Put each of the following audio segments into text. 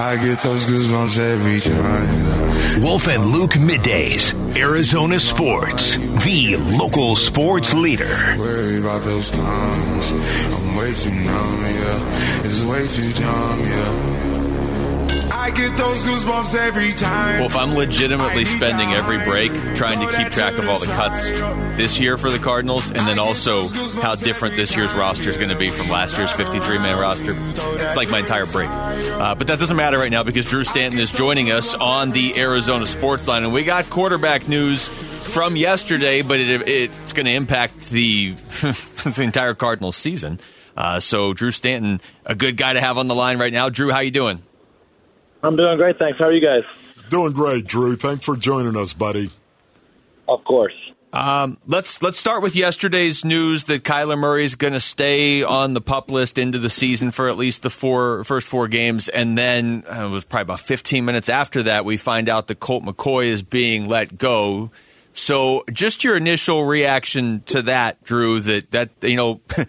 I get those goosebumps every time. Wolf and Luke middays, Arizona Sports, the local sports leader. Worry about those comments. I'm way too numb, yeah. It's way too dumb, yeah. I get those goosebumps every time. Well, if I'm legitimately spending every break trying to keep track of all the cuts this year for the Cardinals, and then also how different this year's roster is going to be from last year's 53 man roster, it's like my entire break. Uh, but that doesn't matter right now because Drew Stanton is joining us on the Arizona Sports Line, and we got quarterback news from yesterday, but it, it's going to impact the, the entire Cardinals season. Uh, so Drew Stanton, a good guy to have on the line right now. Drew, how you doing? I'm doing great, thanks. How are you guys? Doing great, Drew. Thanks for joining us, buddy. Of course. Um, let's let's start with yesterday's news that Kyler Murray is going to stay on the pup list into the season for at least the four first four games, and then uh, it was probably about 15 minutes after that we find out that Colt McCoy is being let go. So, just your initial reaction to that, Drew? That that you know.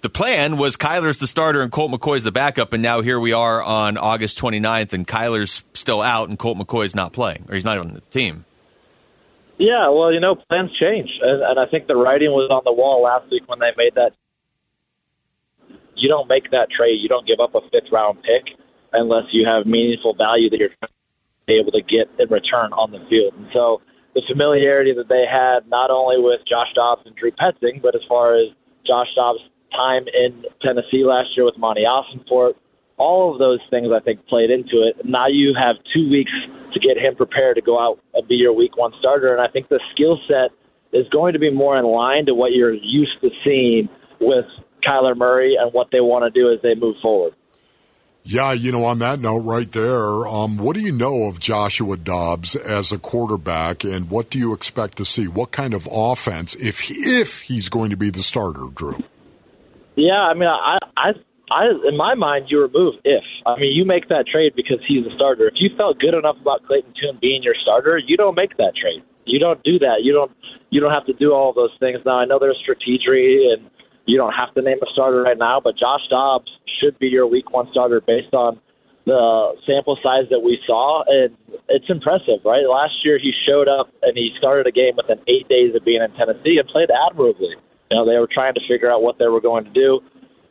the plan was Kyler's the starter and Colt McCoy's the backup, and now here we are on August 29th, and Kyler's still out and Colt McCoy's not playing, or he's not on the team. Yeah, well, you know, plans change, and, and I think the writing was on the wall last week when they made that. You don't make that trade. You don't give up a fifth round pick unless you have meaningful value that you're able to get in return on the field. And so the familiarity that they had not only with Josh Dobbs and Drew Petzing, but as far as Josh Dobbs' time in Tennessee last year with Monti Ossenfort, all of those things I think played into it. Now you have two weeks to get him prepared to go out and be your week one starter, and I think the skill set is going to be more in line to what you're used to seeing with Kyler Murray and what they want to do as they move forward. Yeah, you know, on that note right there, um, what do you know of Joshua Dobbs as a quarterback, and what do you expect to see? What kind of offense, if if he's going to be the starter, Drew? Yeah, I mean, I, I, I, in my mind, you remove if. I mean, you make that trade because he's a starter. If you felt good enough about Clayton Tune being your starter, you don't make that trade. You don't do that. You don't. You don't have to do all those things. Now, I know there's strategy, and you don't have to name a starter right now. But Josh Dobbs should be your Week One starter based on the sample size that we saw, and it's impressive, right? Last year he showed up and he started a game within eight days of being in Tennessee and played admirably. You know, they were trying to figure out what they were going to do.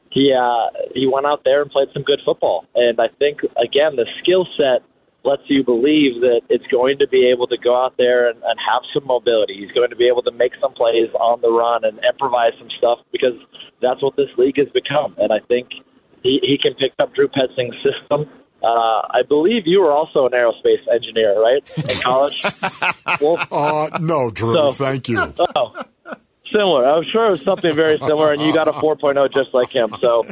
He uh, he went out there and played some good football, and I think again the skill set lets you believe that it's going to be able to go out there and, and have some mobility. He's going to be able to make some plays on the run and improvise some stuff because that's what this league has become. And I think he, he can pick up Drew Petzing's system. Uh, I believe you were also an aerospace engineer, right, in college? well, uh, no, Drew. So, thank you. Oh, similar. I'm sure it was something very similar, and you got a 4.0 just like him. So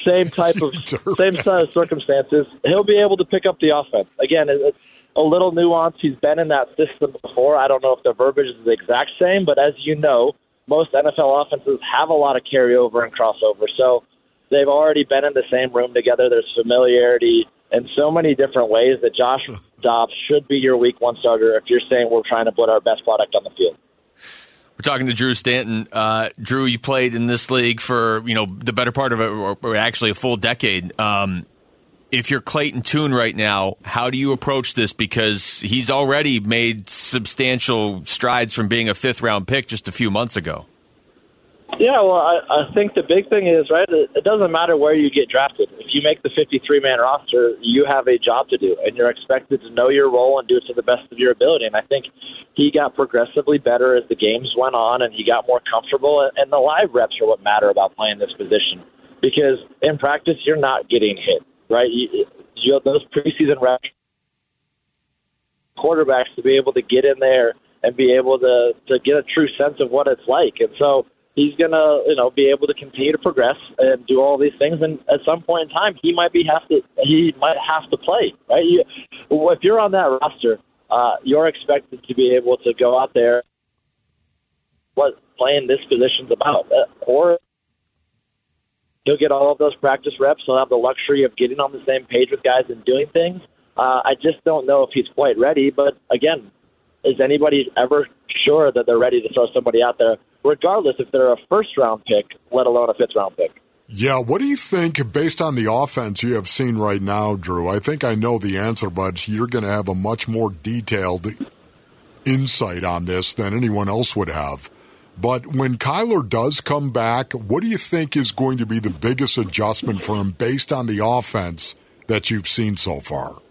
same type of same set of circumstances. He'll be able to pick up the offense again. It's a little nuance. He's been in that system before. I don't know if the verbiage is the exact same, but as you know, most NFL offenses have a lot of carryover and crossover. So they've already been in the same room together. There's familiarity in so many different ways that Josh Dobbs should be your week one starter if you're saying we're trying to put our best product on the field. We're talking to Drew Stanton. Uh, Drew, you played in this league for you know the better part of or, or actually a full decade. Um, if you're Clayton Tune right now, how do you approach this? Because he's already made substantial strides from being a fifth round pick just a few months ago. Yeah, well, I, I think the big thing is right. It, doesn't matter where you get drafted. If you make the 53 man roster, you have a job to do, and you're expected to know your role and do it to the best of your ability. And I think he got progressively better as the games went on, and he got more comfortable. And the live reps are what matter about playing this position, because in practice you're not getting hit, right? You, you those preseason reps, quarterbacks to be able to get in there and be able to to get a true sense of what it's like, and so he's gonna you know be able to continue to progress and do all these things. And at some point in time he might be have to he might have to play right? You, if you're on that roster uh you're expected to be able to go out there what playing this position's about. Uh, or he'll get all of those practice reps he'll have the luxury of getting on the same page with guys and doing things. Uh i just don't know if he's quite ready but again is anybody ever sure that they're ready to throw somebody out there regardless if they're a first round pick, let alone a fifth round pick. Yeah, what do you think based on the offense you have seen right now, Drew? I think I know the answer, but you're going to have a much more detailed insight on this than anyone else would have. But when Kyler does come back, what do you think is going to be the biggest adjustment for him based on the offense that you've seen so far?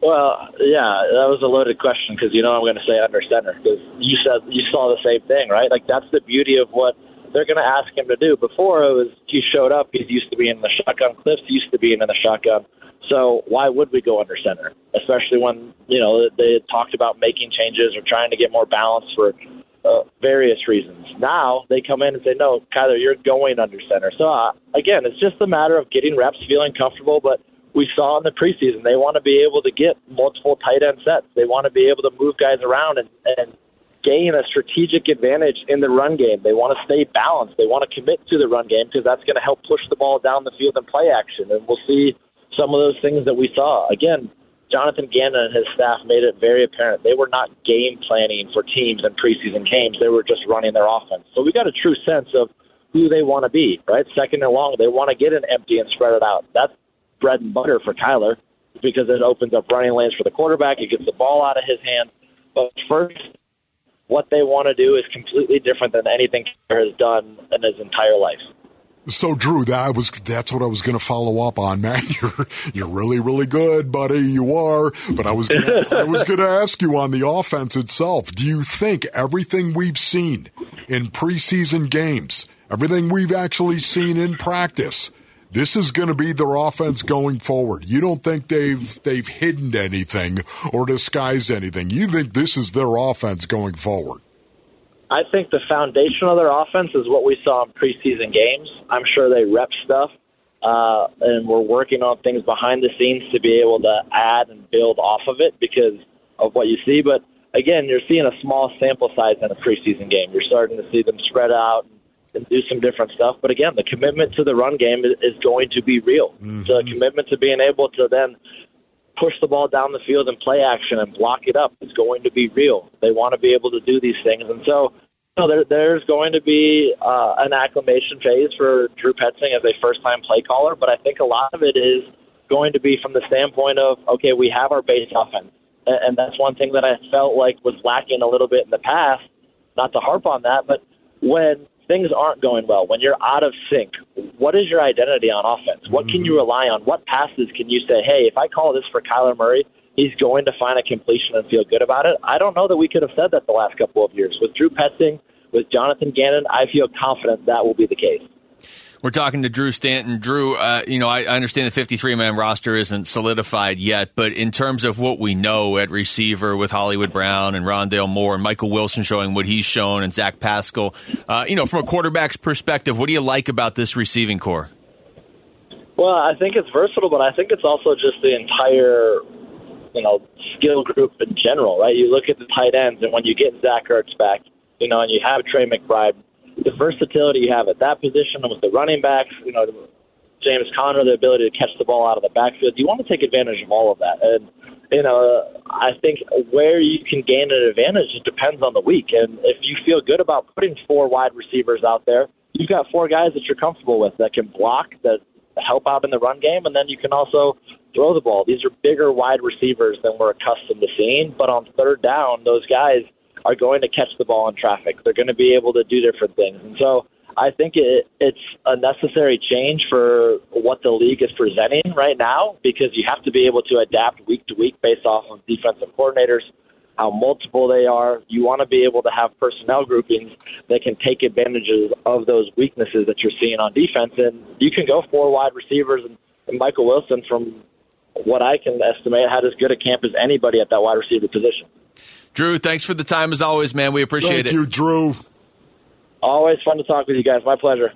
Well, yeah, that was a loaded question because you know I'm going to say under center because you said you saw the same thing, right? Like that's the beauty of what they're going to ask him to do. Before it was he showed up, he's used to being in the shotgun. Kliff's used to being in the shotgun. So why would we go under center, especially when you know they talked about making changes or trying to get more balance for uh, various reasons. Now they come in and say, "No, Kyler, you're going under center." So uh, again, it's just a matter of getting reps, feeling comfortable. But we saw in the preseason they want to be able to get multiple tight end sets. They want to be able to move guys around and, and gain a strategic advantage in the run game. They want to stay balanced. They want to commit to the run game because that's going to help push the ball down the field in play action. And we'll see some of those things that we saw. Again, Jonathan Gannon and his staff made it very apparent they were not game planning for teams in preseason games. They were just running their offense. So we got a true sense of who they want to be, right? Second and long, they want to get an empty and spread it out. That's bread and butter for Kyler because it opens up running lanes for the quarterback. It gets the ball out of his hand. But first, what they want to do is completely different than anything Kyler has done in his entire life. So, Drew, that was that's what I was going to follow up on, man. You're you're really really good, buddy. You are. But I was gonna, I was going to ask you on the offense itself. Do you think everything we've seen in preseason games, everything we've actually seen in practice, this is going to be their offense going forward? You don't think they've they've hidden anything or disguised anything? You think this is their offense going forward? I think the foundation of their offense is what we saw in preseason games. I'm sure they rep stuff, uh, and we're working on things behind the scenes to be able to add and build off of it because of what you see. But again, you're seeing a small sample size in a preseason game. You're starting to see them spread out and do some different stuff. But again, the commitment to the run game is going to be real. Mm-hmm. The commitment to being able to then push the ball down the field and play action and block it up is going to be real. They want to be able to do these things, and so you know, there, there's going to be uh, an acclimation phase for Drew Petzing as a first-time play caller. But I think a lot of it is going to be from the standpoint of okay, we have our base offense, and, and that's one thing that I felt like was lacking a little bit in the past. Not to harp on that, but when things aren't going well, when you're out of sync, what is your identity on offense? What can you mm-hmm. rely on? What passes can you say, hey, if I call this for Kyler Murray, he's going to find a completion and feel good about it? I don't know that we could have said that the last couple of years. With Drew Petzing, with Jonathan Gannon, I feel confident that will be the case. We're talking to Drew Stanton. Drew, uh, you know, I, I understand the 53 man roster isn't solidified yet, but in terms of what we know at receiver with Hollywood Brown and Rondale Moore and Michael Wilson showing what he's shown and Zach Pascal, uh, you know, from a quarterback's perspective, what do you like about this receiving corps? Well, I think it's versatile, but I think it's also just the entire, you know, skill group in general, right? You look at the tight ends, and when you get Zach Ertz back, you know, and you have Trey McBride, the versatility you have at that position with the running backs, you know, James Conner, the ability to catch the ball out of the backfield. You want to take advantage of all of that. And, you know, I think where you can gain an advantage it depends on the week. And if you feel good about putting four wide receivers out there, you've got four guys that you're comfortable with that can block, that help out in the run game, and then you can also throw the ball. These are bigger wide receivers than we're accustomed to seeing. But on third down, those guys – are going to catch the ball in traffic. They're going to be able to do different things. And so I think it, it's a necessary change for what the league is presenting right now because you have to be able to adapt week to week based off of defensive coordinators, how multiple they are. You want to be able to have personnel groupings that can take advantages of those weaknesses that you're seeing on defense. And you can go four wide receivers and, and Michael Wilson from what I can estimate had as good a camp as anybody at that wide receiver position. Drew, thanks for the time as always, man. We appreciate Thank it. Thank you, Drew. Always fun to talk with you guys. My pleasure.